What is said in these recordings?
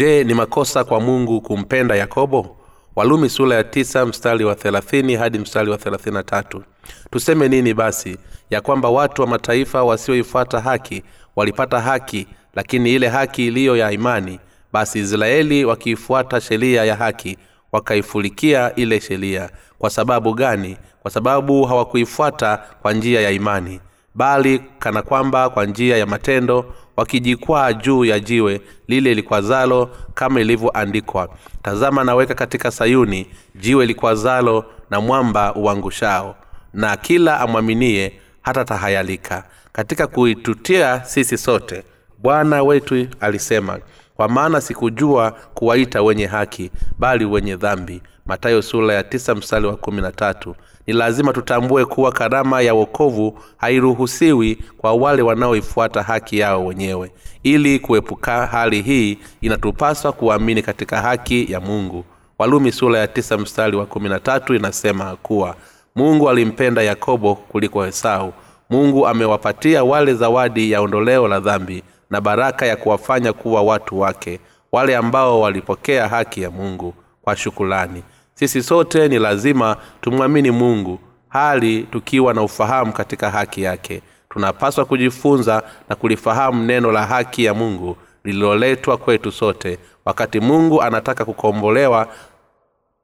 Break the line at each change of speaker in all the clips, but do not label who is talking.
je ni makosa kwa mungu kumpenda yakobo? Walumi sula ya tisa mstari wa thelathini hadi mstari wa thelathini tuseme nini basi? Ya kwamba watu wa mataifa wasioifuata haki walipata haki lakini ile haki iliyo ya imani basi israeli wakiifuata sheria ya haki wakaifulikia ile sheria. Kwa sababu gani? Kwa sababu hawakuifuata kwa njia ya imani bali kana kwamba kwa njia ya matendo wakijikwaa juu ya jiwe lile likwazalo kama ilivyoandikwa tazama naweka katika sayuni jiwe likwazalo na mwamba uangushao na kila amwaminie hata tahayalika katika kuitutia sisi sote bwana wetu alisema kwa maana sikujua kuwaita wenye haki bali wenye dhambi matayo sura ya tisa mstari wa kumi na tatu. Ni lazima tutambue kuwa karama ya wokovu hairuhusiwi kwa wale wanaoifuata haki yao wenyewe. Ili kuepuka hali hii inatupaswa kuamini katika haki ya mungu. Walumi sura ya tisa mstari wa kumi na tatu inasema kuwa mungu alimpenda yakobo kuliko esau. Mungu amewapatia wale zawadi ya ondoleo la dhambi na baraka ya kuwafanya kuwa watu wake wale ambao walipokea haki ya mungu kwa shukulani sisi sote ni lazima tumwamini mungu hali tukiwa na ufahamu katika haki yake. Tunapaswa kujifunza na kulifahamu neno la haki ya mungu lililoletwa kwetu sote. Wakati mungu anataka kukombolewa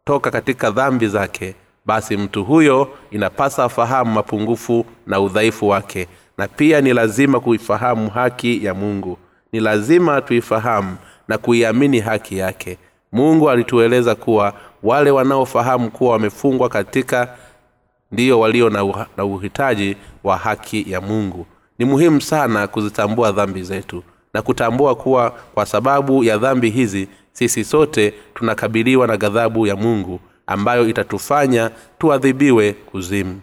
toka katika dhambi zake basi mtu huyo inapasa afahamu mapungufu na udhaifu wake. Na pia ni lazima kuifahamu haki ya mungu. Ni lazima tuifahamu na kuiamini haki yake mungu alitueleza kuwa wale wanaofahamu kuwa wamefungwa katika ndiyo walio na, uh, uhitaji wa haki ya mungu. Ni muhimu sana kuzitambua dhambi zetu na kutambua kuwa kwa sababu ya dhambi hizi sisi sote tunakabiliwa na ghadhabu ya mungu ambayo itatufanya tuadhibiwe kuzimu.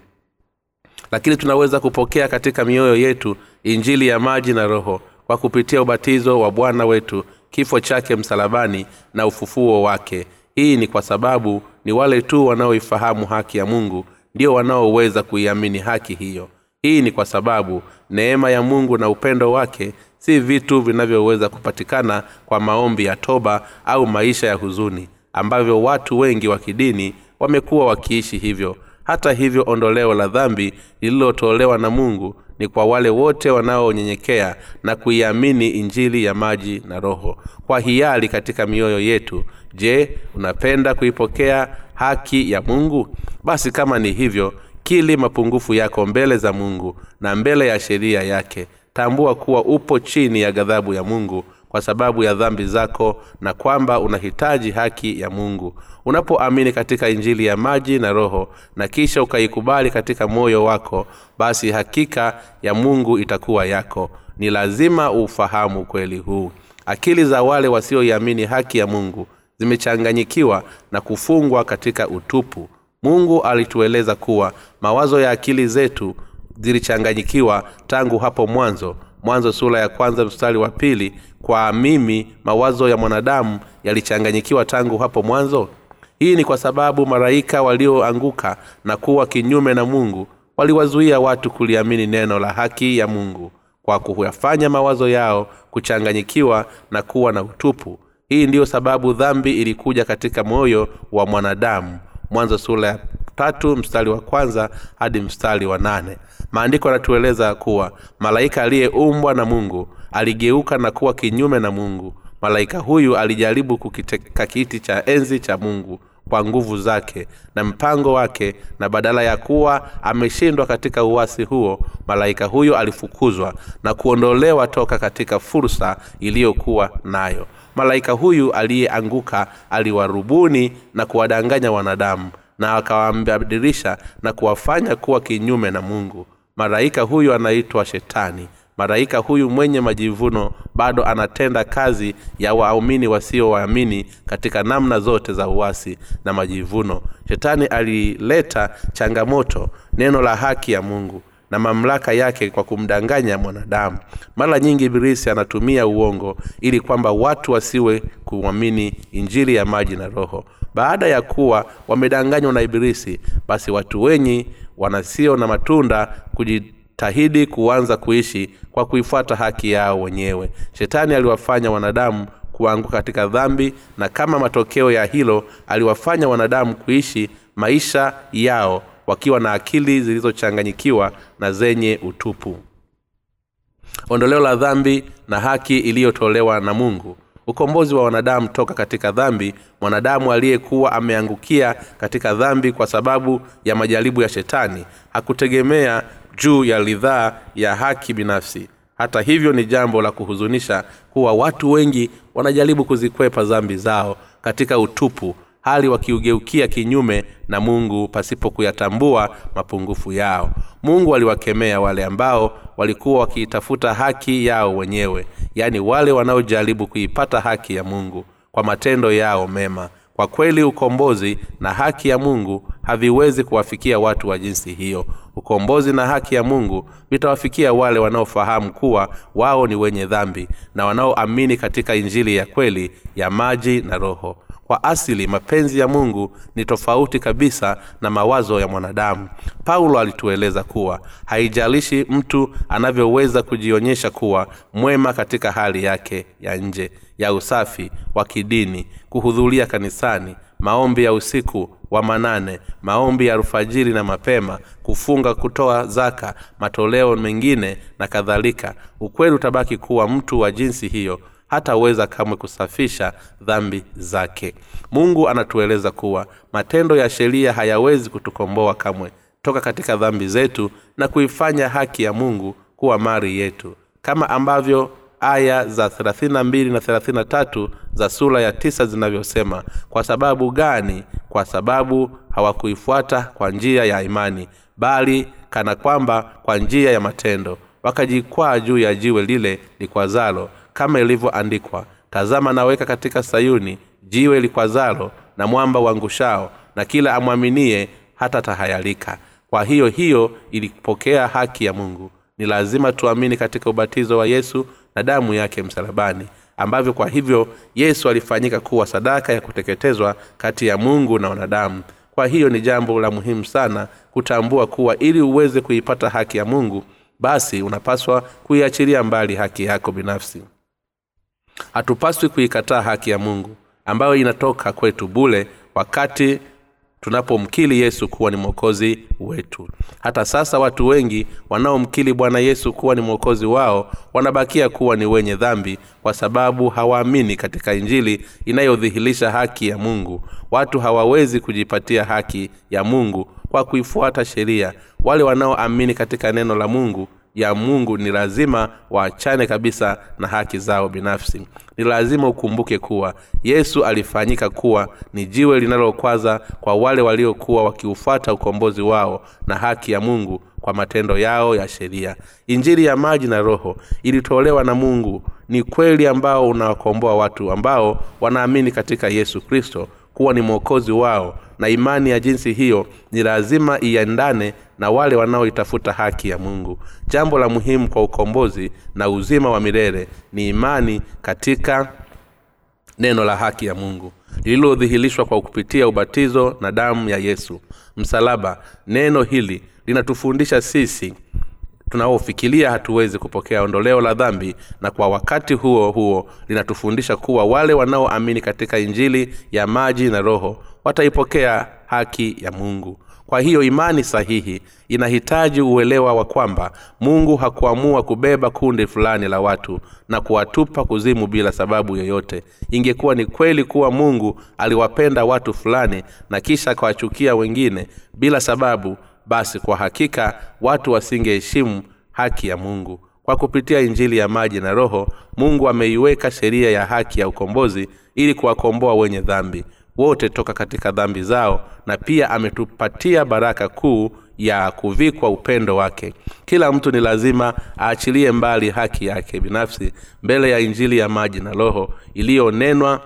Lakini tunaweza kupokea katika mioyo yetu injili ya maji na roho kwa kupitia ubatizo wa bwana wetu kifo chake msalabani na ufufuo wake. Hii ni kwa sababu ni wale tu wanaoifahamu haki ya mungu ndio wanaoweza kuiamini haki hiyo. Hii ni kwa sababu neema ya mungu na upendo wake si vitu vinavyoweza kupatikana kwa maombi ya toba au maisha ya huzuni ambavyo watu wengi wa kidini wamekuwa wakiishi hivyo. Hata hivyo ondoleo la dhambi lililotolewa na mungu ni kwa wale wote wanaonyenyekea na kuiamini injili ya maji na roho. Kwa hiari katika mioyo yetu je unapenda kuipokea haki ya mungu? Basi kama ni hivyo kili mapungufu yako mbele za mungu na mbele ya sheria yake. Tambua kuwa upo chini ya ghadhabu ya mungu kwa sababu ya dhambi zako na kwamba unahitaji haki ya mungu. Unapoamini katika injili ya maji na roho na kisha ukaikubali katika moyo wako basi hakika ya mungu itakuwa yako. Ni lazima ufahamu ukweli huu. Akili za wale wasioiamini haki ya mungu zimechanganyikiwa na kufungwa katika utupu. Mungu alitueleza kuwa mawazo ya akili zetu zilichanganyikiwa tangu hapo mwanzo mwanzo sura ya kwanza mstari wa pili kwa mimi mawazo ya mwanadamu yalichanganyikiwa tangu hapo mwanzo? Hii ni kwa sababu malaika walioanguka na kuwa kinyume na mungu waliwazuia watu kuliamini neno la haki ya mungu kwa kuyafanya mawazo yao kuchanganyikiwa na kuwa na utupu. Hii ndiyo sababu dhambi ilikuja katika moyo wa mwanadamu. Mwanzo sura ya tatu mstari wa kwanza hadi mstari wa nane. Maandiko yanatueleza kuwa malaika aliyeumbwa na mungu aligeuka na kuwa kinyume na mungu. Malaika huyu alijaribu kukiteka kiti cha enzi cha mungu kwa nguvu zake na mpango wake na badala ya kuwa ameshindwa katika uwasi huo malaika huyo alifukuzwa na kuondolewa toka katika fursa iliyokuwa nayo. Malaika huyu aliyeanguka aliwarubuni na kuwadanganya wanadamu na akawabadilisha na kuwafanya kuwa kinyume na mungu. Malaika huyu anaitwa shetani. Malaika huyu mwenye majivuno bado anatenda kazi ya waumini wasiowaamini katika namna zote za uwasi na majivuno. Shetani alileta changamoto neno la haki ya mungu na mamlaka yake kwa kumdanganya mwanadamu. Mara nyingi ibilisi anatumia uongo ili kwamba watu wasiwe kuamini injili ya maji na roho baada ya kuwa wamedanganywa na ibilisi basi watu wenyi wanasio na matunda kujitahidi kuanza kuishi kwa kuifuata haki yao wenyewe. Shetani aliwafanya wanadamu kuanguka katika dhambi na kama matokeo ya hilo aliwafanya wanadamu kuishi maisha yao wakiwa na akili zilizochanganyikiwa na zenye utupu. Ondoleo la dhambi na haki iliyotolewa na mungu ukombozi wa wanadamu toka katika dhambi mwanadamu aliyekuwa ameangukia katika dhambi kwa sababu ya majaribu ya shetani. Hakutegemea juu ya ridhaa ya haki binafsi. Hata hivyo ni jambo la kuhuzunisha kuwa watu wengi wanajaribu kuzikwepa dhambi zao katika utupu hali wakiugeukia kinyume na mungu pasipo kuyatambua mapungufu yao. Mungu aliwakemea wale ambao walikuwa wakiitafuta haki yao wenyewe yaani wale wanaojaribu kuipata haki ya mungu kwa matendo yao mema. Kwa kweli ukombozi na haki ya mungu haviwezi kuwafikia watu wa jinsi hiyo. Ukombozi na haki ya mungu vitawafikia wale wanaofahamu kuwa wao ni wenye dhambi na wanaoamini katika injili ya kweli ya maji na roho kwa asili mapenzi ya mungu ni tofauti kabisa na mawazo ya mwanadamu. Paulo alitueleza kuwa haijalishi mtu anavyoweza kujionyesha kuwa mwema katika hali yake ya nje ya usafi wa kidini kuhudhuria kanisani maombi ya usiku wa manane maombi ya alfajiri na mapema kufunga kutoa zaka matoleo mengine na kadhalika. Ukweli utabaki kuwa mtu wa jinsi hiyo hataweza kamwe kusafisha dhambi zake. Mungu anatueleza kuwa matendo ya sheria hayawezi kutukomboa kamwe. Toka katika dhambi zetu na kuifanya haki ya mungu kuwa mari yetu. Kama ambavyo aya za 32 na 33 za sura ya tisa zinavyosema kwa sababu gani? Kwa sababu hawakuifuata kwa njia ya imani bali kana kwamba kwa njia ya matendo. Wakajikwaa juu ya jiwe lile likwazalo kama ilivyoandikwa tazama naweka katika sayuni jiwe likwazalo na mwamba wangushao na kila amwaminie hata tahayalika kwa hiyo hiyo ilipokea haki ya mungu. Ni lazima tuamini katika ubatizo wa yesu na damu yake msalabani ambavyo kwa hivyo yesu alifanyika kuwa sadaka ya kuteketezwa kati ya mungu na wanadamu. Kwa hiyo ni jambo la muhimu sana kutambua kuwa ili uweze kuipata haki ya mungu basi unapaswa kuiachilia mbali haki yako binafsi hatupaswi kuikataa haki ya mungu ambayo inatoka kwetu bule wakati tunapomkili yesu kuwa ni mwokozi wetu. Hata sasa watu wengi wanaomkili bwana yesu kuwa ni mwokozi wao wanabakia kuwa ni wenye dhambi kwa sababu hawaamini katika injili inayodhihirisha haki ya mungu. Watu hawawezi kujipatia haki ya mungu kwa kuifuata sheria. Wale wanaoamini katika neno la mungu ya mungu ni lazima waachane kabisa na haki zao binafsi. Ni lazima ukumbuke kuwa yesu alifanyika kuwa ni jiwe linalokwaza kwa wale waliokuwa wakiufuata ukombozi wao na haki ya mungu kwa matendo yao ya sheria. Injili ya maji na roho ilitolewa na mungu. Ni kweli ambao unawakomboa watu ambao wanaamini katika yesu kristo kuwa ni mwokozi wao. Na imani ya jinsi hiyo ni lazima iendane na wale wanaoitafuta haki ya mungu. Jambo la muhimu kwa ukombozi na uzima wa milele ni imani katika neno la haki ya mungu lililodhihirishwa kwa kupitia ubatizo na damu ya yesu. Msalaba neno hili linatufundisha sisi tunaofikiria hatuwezi kupokea ondoleo la dhambi na kwa wakati huo huo linatufundisha kuwa wale wanaoamini katika injili ya maji na roho wataipokea haki ya mungu kwa hiyo imani sahihi inahitaji uelewa wa kwamba mungu hakuamua kubeba kundi fulani la watu na kuwatupa kuzimu bila sababu yoyote. Ingekuwa ni kweli kuwa mungu aliwapenda watu fulani na kisha akawachukia wengine bila sababu basi kwa hakika watu wasingeheshimu haki ya mungu. Kwa kupitia injili ya maji na roho mungu ameiweka sheria ya haki ya ukombozi ili kuwakomboa wenye dhambi wote toka katika dhambi zao na pia ametupatia baraka kuu ya kuvikwa upendo wake. Kila mtu ni lazima aachilie mbali haki yake binafsi mbele ya injili ya maji na roho iliyonenwa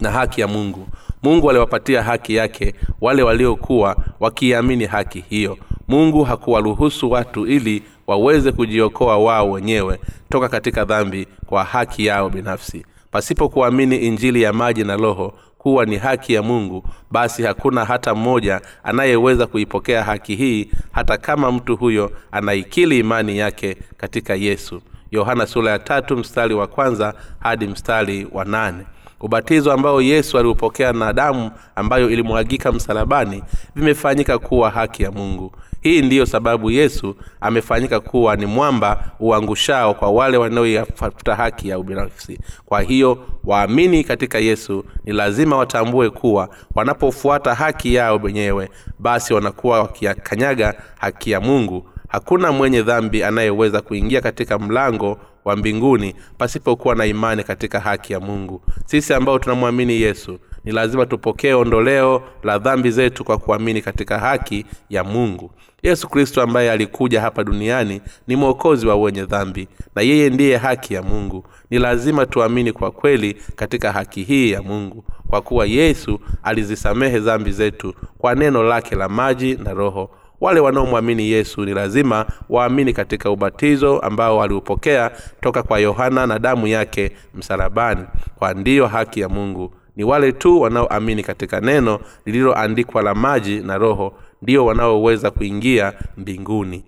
na haki ya mungu. Mungu aliwapatia haki yake wale waliokuwa wakiamini haki hiyo. Mungu hakuwaruhusu watu ili waweze kujiokoa wao wenyewe toka katika dhambi kwa haki yao binafsi. Pasipo kuamini injili ya maji na roho kuwa ni haki ya mungu basi hakuna hata mmoja anayeweza kuipokea haki hii hata kama mtu huyo anaikili imani yake katika yesu. Yohana sura ya tatu mstari wa kwanza hadi mstari wa nane ubatizo ambao yesu aliupokea na damu ambayo ilimwagika msalabani vimefanyika kuwa haki ya mungu. Hii ndiyo sababu yesu amefanyika kuwa ni mwamba uangushao kwa wale wanaoitafuta haki ya ubinafsi. Kwa hiyo waamini katika yesu ni lazima watambue kuwa wanapofuata haki yao wenyewe basi wanakuwa wakiakanyaga haki ya mungu. Hakuna mwenye dhambi anayeweza kuingia katika mlango wa mbinguni pasipokuwa na imani katika haki ya mungu. Sisi ambao tunamwamini yesu ni lazima tupokee ondoleo la dhambi zetu kwa kuamini katika haki ya mungu. Yesu kristo ambaye alikuja hapa duniani ni mwokozi wa wenye dhambi na yeye ndiye haki ya mungu. Ni lazima tuamini kwa kweli katika haki hii ya mungu kwa kuwa yesu alizisamehe dhambi zetu kwa neno lake la maji na roho wale wanaomwamini yesu ni lazima waamini katika ubatizo ambao waliupokea toka kwa yohana na damu yake msalabani. Kwa ndiyo haki ya mungu. Ni wale tu wanaoamini katika neno lililoandikwa la maji na roho ndio wanaoweza kuingia mbinguni.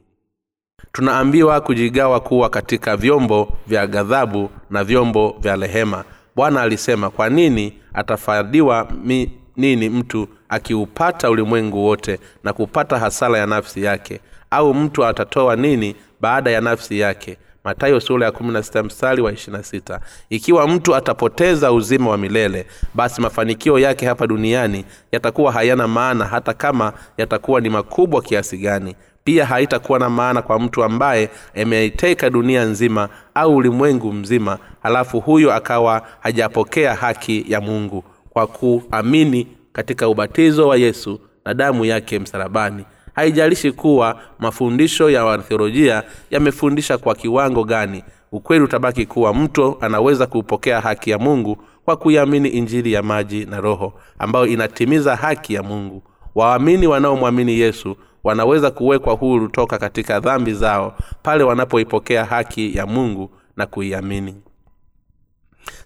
Tunaambiwa kujigawa kuwa katika vyombo vya ghadhabu na vyombo vya rehema. Bwana alisema kwa nini atafadiwa mi, nini mtu akiupata ulimwengu wote na kupata hasara ya nafsi yake? Au mtu atatoa nini baada ya nafsi yake? Matayo sura ya 16 mstari wa 26 ikiwa mtu atapoteza uzima wa milele basi mafanikio yake hapa duniani yatakuwa hayana maana hata kama yatakuwa ni makubwa kiasi gani. Pia haitakuwa na maana kwa mtu ambaye ameiteka dunia nzima au ulimwengu mzima halafu huyo akawa hajapokea haki ya mungu kwa kuamini katika ubatizo wa yesu na damu yake msalabani. Haijalishi kuwa mafundisho ya watheolojia yamefundisha kwa kiwango gani ukweli utabaki kuwa mtu anaweza kupokea haki ya mungu kwa kuiamini injili ya maji na roho ambayo inatimiza haki ya mungu. Waamini wanaomwamini yesu wanaweza kuwekwa huru toka katika dhambi zao pale wanapoipokea haki ya mungu na kuiamini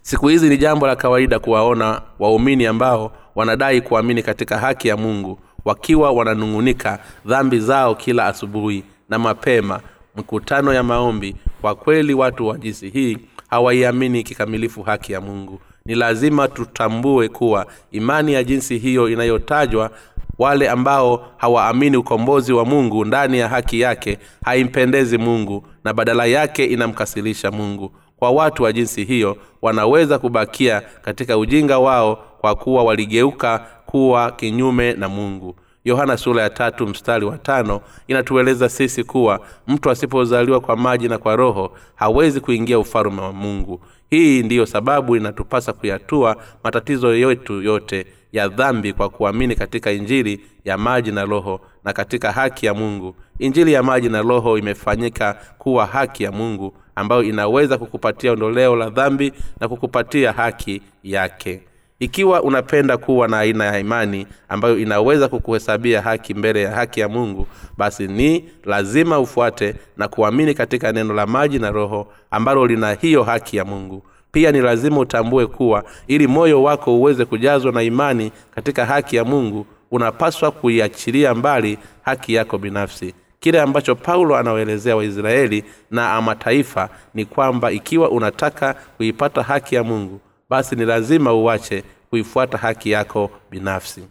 siku hizi ni jambo la kawaida kuwaona waumini ambao wanadai kuamini katika haki ya mungu wakiwa wananung'unika dhambi zao kila asubuhi na mapema. Mkutano ya maombi kwa kweli watu wa jinsi hii hawaiamini kikamilifu haki ya mungu. Ni lazima tutambue kuwa imani ya jinsi hiyo inayotajwa wale ambao hawaamini ukombozi wa mungu ndani ya haki yake haimpendezi mungu na badala yake inamkasirisha mungu kwa watu wa jinsi hiyo wanaweza kubakia katika ujinga wao kwa kuwa waligeuka kuwa kinyume na mungu. Yohana sura ya tatu mstari wa tano inatueleza sisi kuwa mtu asipozaliwa kwa maji na kwa roho hawezi kuingia ufalume wa mungu. Hii ndiyo sababu inatupasa kuyatua matatizo yetu yote ya dhambi kwa kuamini katika injili ya maji na roho na katika haki ya mungu. Injili ya maji na roho imefanyika kuwa haki ya mungu ambayo inaweza kukupatia ondoleo la dhambi na kukupatia haki yake. Ikiwa unapenda kuwa na aina ya imani ambayo inaweza kukuhesabia haki mbele ya haki ya mungu basi ni lazima ufuate na kuamini katika neno la maji na roho ambalo lina hiyo haki ya mungu. Pia ni lazima utambue kuwa ili moyo wako uweze kujazwa na imani katika haki ya mungu unapaswa kuiachilia mbali haki yako binafsi kile ambacho paulo anawaelezea waisraeli na mataifa ni kwamba ikiwa unataka kuipata haki ya mungu basi ni lazima uwache kuifuata haki yako binafsi.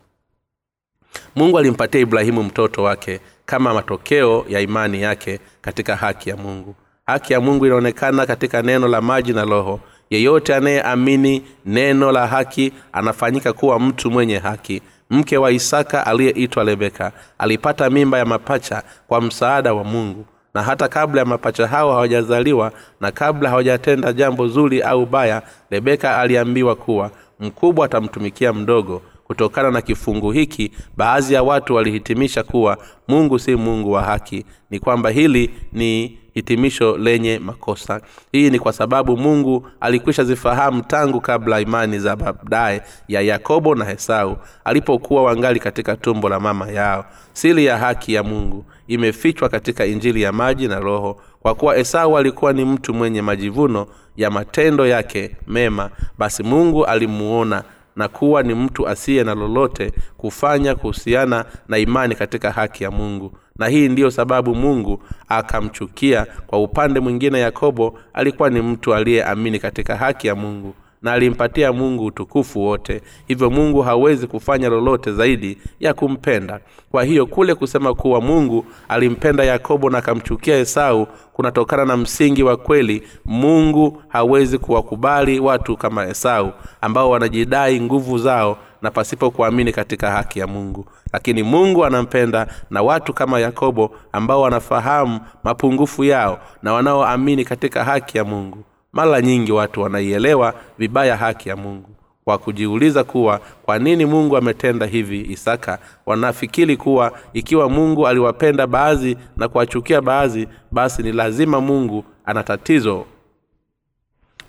Mungu alimpatia ibrahimu mtoto wake kama matokeo ya imani yake katika haki ya mungu. Haki ya mungu inaonekana katika neno la maji na roho. Yeyote anayeamini neno la haki anafanyika kuwa mtu mwenye haki mke wa isaka aliyeitwa rebeka alipata mimba ya mapacha kwa msaada wa mungu. Na hata kabla ya mapacha hao hawajazaliwa na kabla hawajatenda jambo zuri au baya rebeka aliambiwa kuwa mkubwa atamtumikia mdogo. Kutokana na kifungu hiki baadhi ya watu walihitimisha kuwa mungu si mungu wa haki. Ni kwamba hili ni hitimisho lenye makosa. Hii ni kwa sababu mungu alikwisha zifahamu tangu kabla imani za baadaye ya yakobo na hesau alipokuwa wangali katika tumbo la mama yao. Siri ya haki ya mungu imefichwa katika injili ya maji na roho kwa kuwa esau alikuwa ni mtu mwenye majivuno ya matendo yake mema. Basi mungu alimuona na kuwa ni mtu asiye na lolote kufanya kuhusiana na imani katika haki ya mungu na hii ndiyo sababu mungu akamchukia. Kwa upande mwingine yakobo alikuwa ni mtu aliyeamini katika haki ya mungu na alimpatia mungu utukufu wote. Hivyo mungu hawezi kufanya lolote zaidi ya kumpenda. Kwa hiyo kule kusema kuwa mungu alimpenda yakobo na akamchukia esau kunatokana na msingi wa kweli. Mungu hawezi kuwakubali watu kama esau ambao wanajidai nguvu zao na pasipo katika haki ya mungu. Lakini mungu anampenda na watu kama yakobo ambao wanafahamu mapungufu yao na wanaoamini katika haki ya mungu. Mara nyingi watu wanaielewa vibaya haki ya mungu kwa kujiuliza kuwa kwa nini mungu ametenda hivi isaka? Wanafikiri kuwa ikiwa mungu aliwapenda baadhi na kuwachukia baadhi basi ni lazima mungu ana tatizo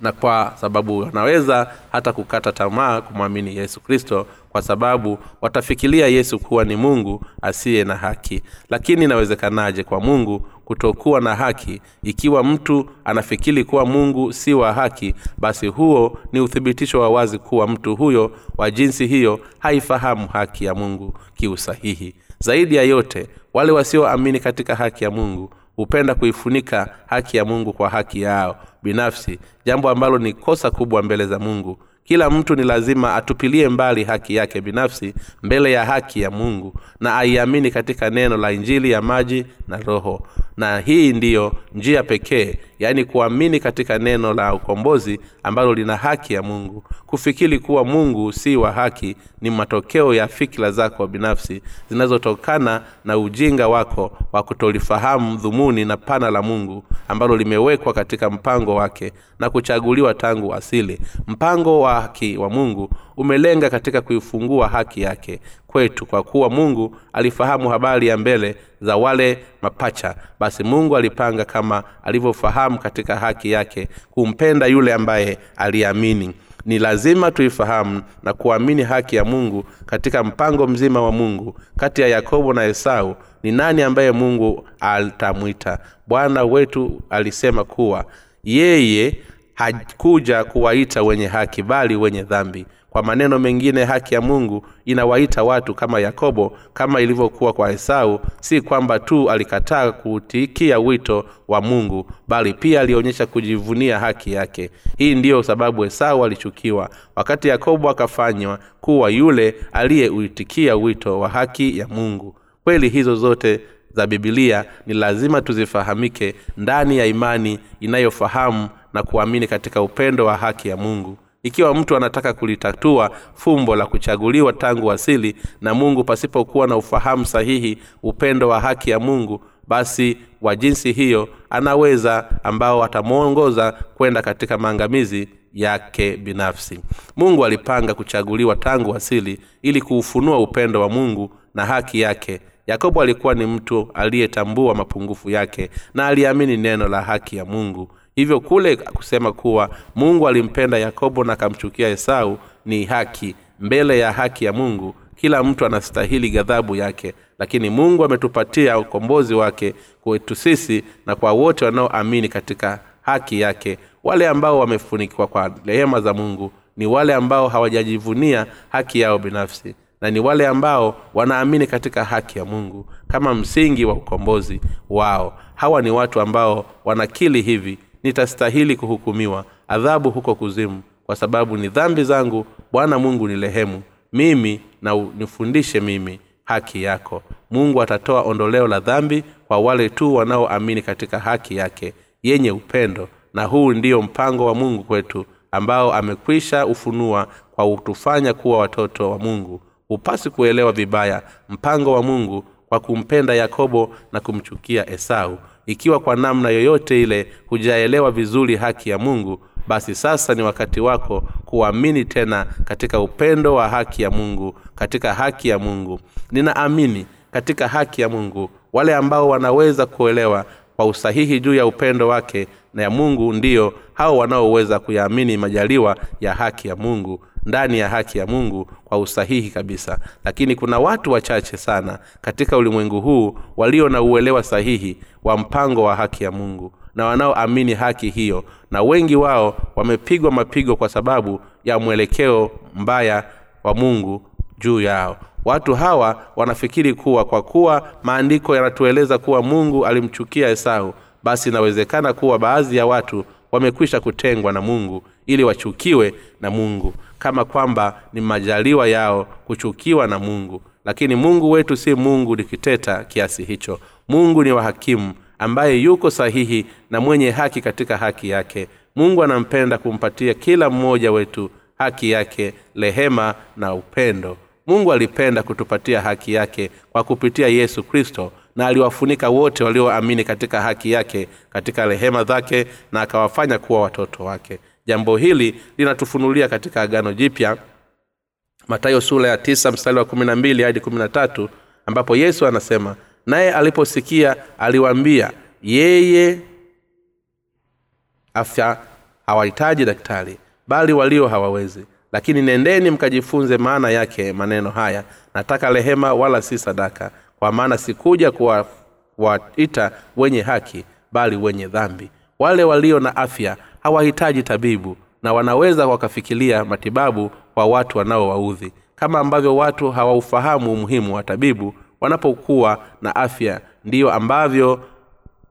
na kwa sababu wanaweza hata kukata tamaa kumwamini yesu kristo kwa sababu watafikiria yesu kuwa ni mungu asiye na haki. Lakini inawezekanaje kwa mungu kutokuwa na haki? Ikiwa mtu anafikiri kuwa mungu si wa haki basi huo ni uthibitisho wa wazi kuwa mtu huyo wa jinsi hiyo haifahamu haki ya mungu kiusahihi. Zaidi ya yote wale wasioamini katika haki ya mungu hupenda kuifunika haki ya mungu kwa haki yao binafsi jambo ambalo ni kosa kubwa mbele za mungu. Kila mtu ni lazima atupilie mbali haki yake binafsi mbele ya haki ya mungu na aiamini katika neno la injili ya maji na roho. Na hii ndiyo njia pekee yaani kuamini katika neno la ukombozi ambalo lina haki ya mungu. Kufikiri kuwa mungu si wa haki ni matokeo ya fikira zako binafsi zinazotokana na ujinga wako wa kutolifahamu dhumuni na pana la mungu ambalo limewekwa katika mpango wake na kuchaguliwa tangu asili. Mpango wa haki wa mungu umelenga katika kuifungua haki yake kwetu kwa kuwa mungu alifahamu habari ya mbele za wale mapacha. Basi mungu alipanga kama alivyofahamu katika haki yake kumpenda yule ambaye aliamini. Ni lazima tuifahamu na kuamini haki ya mungu katika mpango mzima wa mungu kati ya yakobo na esau ni nani ambaye mungu atamwita. Bwana wetu alisema kuwa yeye hakuja kuwaita wenye haki bali wenye dhambi kwa maneno mengine haki ya mungu inawaita watu kama yakobo kama ilivyokuwa kwa esau si kwamba tu alikataa kuutikia wito wa mungu bali pia alionyesha kujivunia haki yake. Hii ndiyo sababu esau alichukiwa. Wakati yakobo akafanywa kuwa yule aliyeuitikia wito wa haki ya mungu. Kweli hizo zote za bibilia ni lazima tuzifahamike ndani ya imani inayofahamu na kuamini katika upendo wa haki ya mungu ikiwa mtu anataka kulitatua fumbo la kuchaguliwa tangu asili na mungu pasipokuwa na ufahamu sahihi upendo wa haki ya mungu basi wa jinsi hiyo anaweza ambao atamwongoza kwenda katika maangamizi yake binafsi. Mungu alipanga kuchaguliwa tangu asili ili kuufunua upendo wa mungu na haki yake. Yakobo alikuwa ni mtu aliyetambua mapungufu yake na aliamini neno la haki ya mungu hivyo kule kusema kuwa mungu alimpenda yakobo na akamchukia esau ni haki. Mbele ya haki ya mungu kila mtu anastahili ghadhabu yake. Lakini mungu ametupatia ukombozi wake kwetu sisi na kwa wote wanaoamini katika haki yake. Wale ambao wamefunikiwa kwa rehema za mungu ni wale ambao hawajajivunia haki yao binafsi na ni wale ambao wanaamini katika haki ya mungu kama msingi wa ukombozi wao. Hawa ni watu ambao wanakili hivi nitastahili kuhukumiwa adhabu huko kuzimu kwa sababu ni dhambi zangu bwana mungu ni lehemu mimi na nifundishe mimi haki yako. Mungu atatoa ondoleo la dhambi kwa wale tu wanaoamini katika haki yake yenye upendo. Na huu ndiyo mpango wa mungu kwetu ambao amekwisha ufunua kwa kutufanya kuwa watoto wa mungu. Hupasi kuelewa vibaya mpango wa mungu kwa kumpenda yakobo na kumchukia esau ikiwa kwa namna yoyote ile hujaelewa vizuri haki ya mungu basi sasa ni wakati wako kuamini tena katika upendo wa haki ya mungu katika haki ya mungu. Ninaamini katika haki ya mungu wale ambao wanaweza kuelewa kwa usahihi juu ya upendo wake na ya mungu ndiyo hao wanaoweza kuyaamini majaliwa ya haki ya mungu ndani ya haki ya mungu kwa usahihi kabisa. Lakini kuna watu wachache sana katika ulimwengu huu walio na uelewa sahihi wa mpango wa haki ya mungu na wanaoamini haki hiyo. Na wengi wao wamepigwa mapigo kwa sababu ya mwelekeo mbaya wa mungu juu yao. Watu hawa wanafikiri kuwa kwa kuwa maandiko yanatueleza kuwa mungu alimchukia esau basi inawezekana kuwa baadhi ya watu wamekwisha kutengwa na mungu ili wachukiwe na mungu kama kwamba ni majaliwa yao kuchukiwa na mungu. Lakini mungu wetu si mungu dikiteta kiasi hicho. Mungu ni wahakimu ambaye yuko sahihi na mwenye haki katika haki yake. Mungu anampenda kumpatia kila mmoja wetu haki yake rehema na upendo. Mungu alipenda kutupatia haki yake kwa kupitia yesu kristo na aliwafunika wote walioamini katika haki yake katika rehema zake na akawafanya kuwa watoto wake jambo hili linatufunulia katika agano jipya matayo sura ya tisa mstari wa kumi na mbili hadi kumi na tatu ambapo yesu anasema naye aliposikia aliwaambia yeye afya hawahitaji daktari bali walio hawawezi. Lakini nendeni mkajifunze maana yake maneno haya. Nataka rehema wala si sadaka kwa maana sikuja kuwaita wenye haki bali wenye dhambi. Wale walio na afya hawahitaji tabibu na wanaweza wakafikiria matibabu kwa watu wanaowaudhi. Kama ambavyo watu hawaufahamu umuhimu wa tabibu wanapokuwa na afya ndiyo ambavyo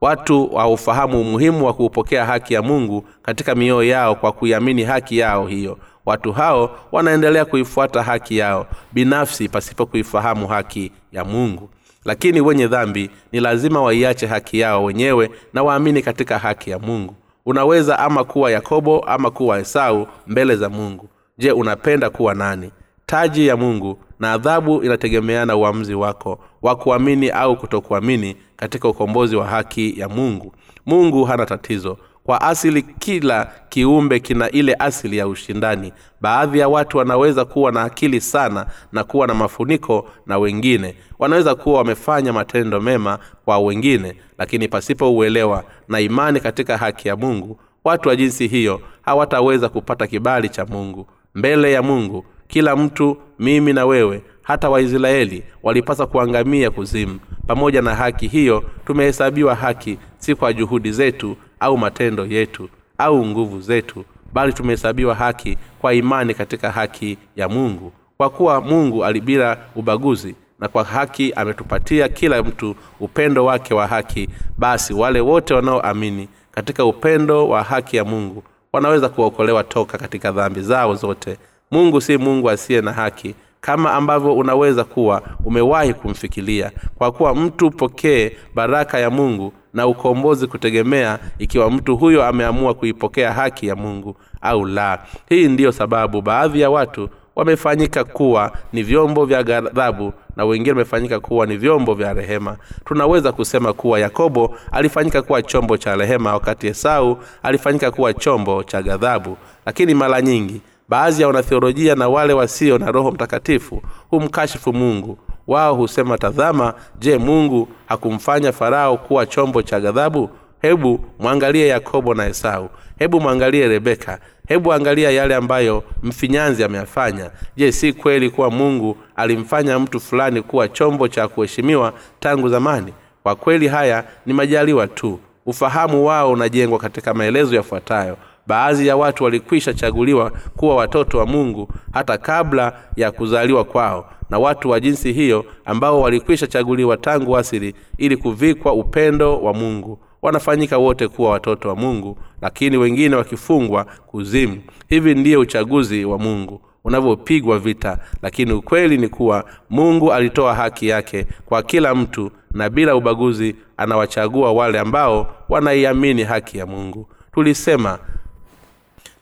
watu hawaufahamu umuhimu wa kuupokea haki ya mungu katika mioyo yao kwa kuiamini haki yao hiyo. Watu hao wanaendelea kuifuata haki yao binafsi pasipo kuifahamu haki ya mungu. Lakini wenye dhambi ni lazima waiache haki yao wenyewe na waamini katika haki ya mungu unaweza ama kuwa yakobo ama kuwa esau mbele za mungu. Je unapenda kuwa nani? Taji ya mungu na adhabu inategemeana uamuzi wako wa kuamini au kutokuamini katika ukombozi wa haki ya mungu. Mungu hana tatizo kwa asili kila kiumbe kina ile asili ya ushindani. Baadhi ya watu wanaweza kuwa na akili sana na kuwa na mafuniko na wengine. Wanaweza kuwa wamefanya matendo mema kwa wengine lakini pasipo uelewa na imani katika haki ya mungu watu wa jinsi hiyo hawataweza kupata kibali cha mungu. Mbele ya mungu kila mtu mimi na wewe hata waisraeli walipaswa kuangamia kuzimu. Pamoja na haki hiyo tumehesabiwa haki si kwa juhudi zetu au matendo yetu au nguvu zetu bali tumehesabiwa haki kwa imani katika haki ya mungu. Kwa kuwa mungu alibila ubaguzi na kwa haki ametupatia kila mtu upendo wake wa haki basi wale wote wanaoamini katika upendo wa haki ya mungu wanaweza kuokolewa toka katika dhambi zao zote. Mungu si mungu asiye na haki kama ambavyo unaweza kuwa umewahi kumfikiria. Kwa kuwa mtu pokee baraka ya mungu na ukombozi kutegemea ikiwa mtu huyo ameamua kuipokea haki ya mungu au la. Hii ndiyo sababu baadhi ya watu wamefanyika kuwa ni vyombo vya ghadhabu na wengine wamefanyika kuwa ni vyombo vya rehema. Tunaweza kusema kuwa yakobo alifanyika kuwa chombo cha rehema wakati esau alifanyika kuwa chombo cha ghadhabu. Lakini mara nyingi baadhi ya wanathiolojia na wale wasio na roho mtakatifu humkashifu mungu wao husema tazama je mungu hakumfanya farao kuwa chombo cha ghadhabu? Hebu mwangalie yakobo na esau. Hebu mwangalie rebeka. Hebu angalia yale ambayo mfinyanzi ameyafanya. Je si kweli kuwa mungu alimfanya mtu fulani kuwa chombo cha kuheshimiwa tangu zamani? Kwa kweli haya ni majaliwa tu. Ufahamu wao unajengwa katika maelezo yafuatayo baadhi ya watu walikwisha chaguliwa kuwa watoto wa mungu hata kabla ya kuzaliwa kwao. Na watu wa jinsi hiyo ambao walikwisha chaguliwa tangu asili ili kuvikwa upendo wa mungu. Wanafanyika wote kuwa watoto wa mungu lakini wengine wakifungwa kuzimu. Hivi ndiyo uchaguzi wa mungu unavyopigwa vita. Lakini ukweli ni kuwa mungu alitoa haki yake kwa kila mtu na bila ubaguzi anawachagua wale ambao wanaiamini haki ya mungu. Tulisema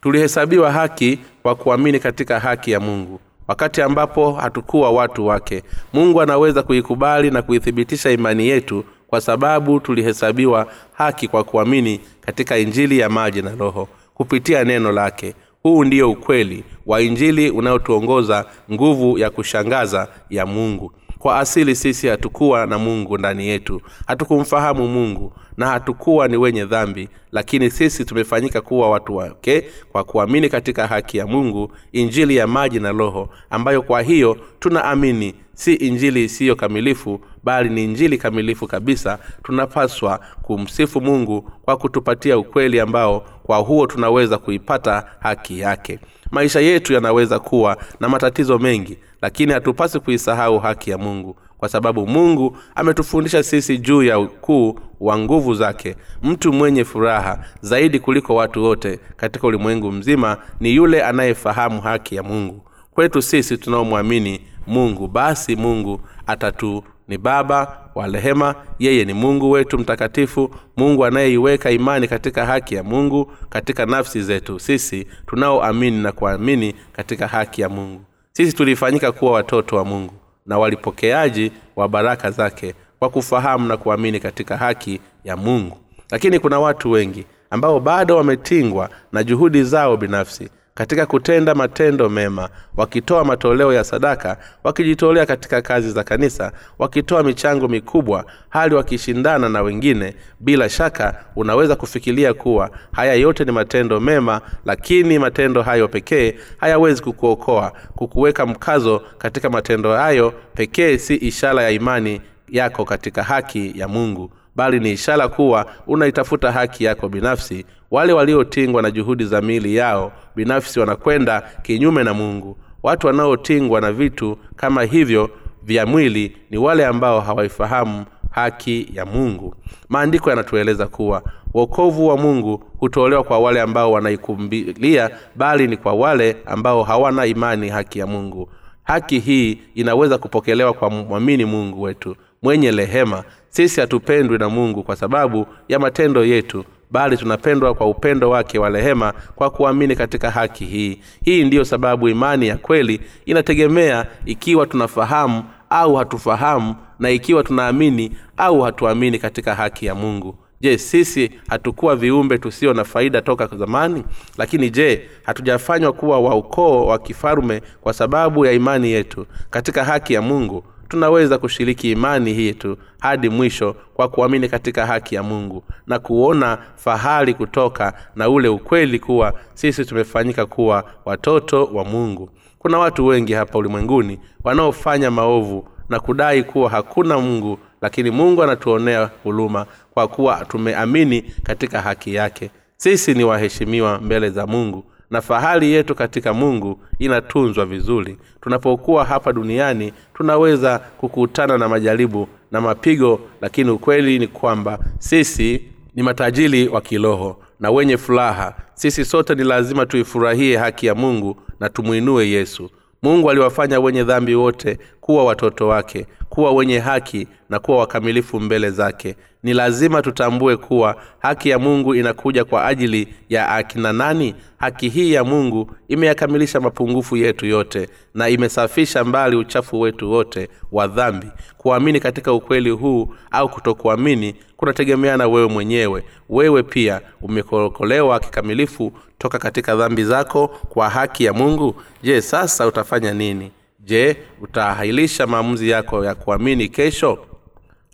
tulihesabiwa haki kwa kuamini katika haki ya mungu. Wakati ambapo hatukuwa watu wake mungu anaweza kuikubali na kuithibitisha imani yetu kwa sababu tulihesabiwa haki kwa kuamini katika injili ya maji na roho. Kupitia neno lake huu ndio ukweli wa injili unaotuongoza nguvu ya kushangaza ya mungu kwa asili sisi hatukuwa na mungu ndani yetu. Hatukumfahamu mungu na hatukuwa ni wenye dhambi lakini sisi tumefanyika kuwa watu wake kwa kuamini katika haki ya mungu injili ya maji na roho ambayo kwa hiyo tunaamini si injili isiyo kamilifu bali ni injili kamilifu kabisa. Tunapaswa kumsifu mungu kwa kutupatia ukweli ambao kwa huo tunaweza kuipata haki yake. Maisha yetu yanaweza kuwa na matatizo mengi lakini hatupasi kuisahau haki ya mungu kwa sababu mungu ametufundisha sisi juu ya ukuu wa nguvu zake. Mtu mwenye furaha zaidi kuliko watu wote katika ulimwengu mzima ni yule anayefahamu haki ya mungu. Kwetu sisi tunaomwamini mungu basi mungu atatu ni baba wa rehema. Yeye ni mungu wetu mtakatifu mungu anayeiweka imani katika haki ya mungu katika nafsi zetu. Sisi tunaoamini na kuamini katika haki ya mungu sisi tulifanyika kuwa watoto wa mungu na walipokeaji wa baraka zake kwa kufahamu na kuamini katika haki ya mungu. Lakini kuna watu wengi ambao bado wametingwa na juhudi zao binafsi katika kutenda matendo mema wakitoa matoleo ya sadaka wakijitolea katika kazi za kanisa wakitoa michango mikubwa hali wakishindana na wengine bila shaka unaweza kufikiria kuwa haya yote ni matendo mema lakini matendo hayo pekee hayawezi kukuokoa. Kukuweka mkazo katika matendo hayo pekee si ishara ya imani yako katika haki ya mungu bali ni ishara kuwa unaitafuta haki yako binafsi. Wale waliotingwa na juhudi za miili yao binafsi wanakwenda kinyume na mungu. Watu wanaotingwa na vitu kama hivyo vya mwili ni wale ambao hawaifahamu haki ya mungu. Maandiko yanatueleza kuwa wokovu wa mungu hutolewa kwa wale ambao wanaikumbilia bali ni kwa wale ambao hawana imani haki ya mungu. Haki hii inaweza kupokelewa kwa mwamini mungu wetu mwenye rehema sisi hatupendwi na mungu kwa sababu ya matendo yetu bali tunapendwa kwa upendo wake wa rehema kwa kuamini katika haki hii. Hii ndiyo sababu imani ya kweli inategemea ikiwa tunafahamu au hatufahamu na ikiwa tunaamini au hatuamini katika haki ya mungu. Je sisi hatukuwa viumbe tusio na faida toka zamani? Lakini je hatujafanywa kuwa wa ukoo wa kifalume kwa sababu ya imani yetu? Katika haki ya mungu tunaweza kushiriki imani hii tu hadi mwisho kwa kuamini katika haki ya mungu na kuona fahari kutoka na ule ukweli kuwa sisi tumefanyika kuwa watoto wa mungu. Kuna watu wengi hapa ulimwenguni wanaofanya maovu na kudai kuwa hakuna mungu lakini mungu anatuonea huruma kwa kuwa tumeamini katika haki yake. Sisi ni waheshimiwa mbele za mungu na fahari yetu katika mungu inatunzwa vizuri. Tunapokuwa hapa duniani tunaweza kukutana na majaribu na mapigo lakini ukweli ni kwamba sisi ni matajiri wa kiroho na wenye furaha. Sisi sote ni lazima tuifurahie haki ya mungu na tumwinue yesu. Mungu aliwafanya wenye dhambi wote kuwa watoto wake kuwa wenye haki na kuwa wakamilifu mbele zake. Ni lazima tutambue kuwa haki ya mungu inakuja kwa ajili ya akina nani? Haki hii ya mungu imeyakamilisha mapungufu yetu yote na imesafisha mbali uchafu wetu wote wa dhambi. Kuamini katika ukweli huu au kutokuamini kunategemeana wewe mwenyewe. Wewe pia umekokolewa kikamilifu toka katika dhambi zako kwa haki ya mungu? Je sasa utafanya nini je utaahilisha maamuzi yako ya kuamini kesho?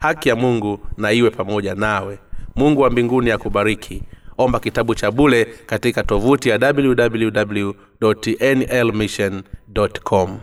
Haki ya mungu na iwe pamoja nawe. Mungu wa mbinguni akubariki. Omba kitabu cha bule katika tovuti ya www nlmission com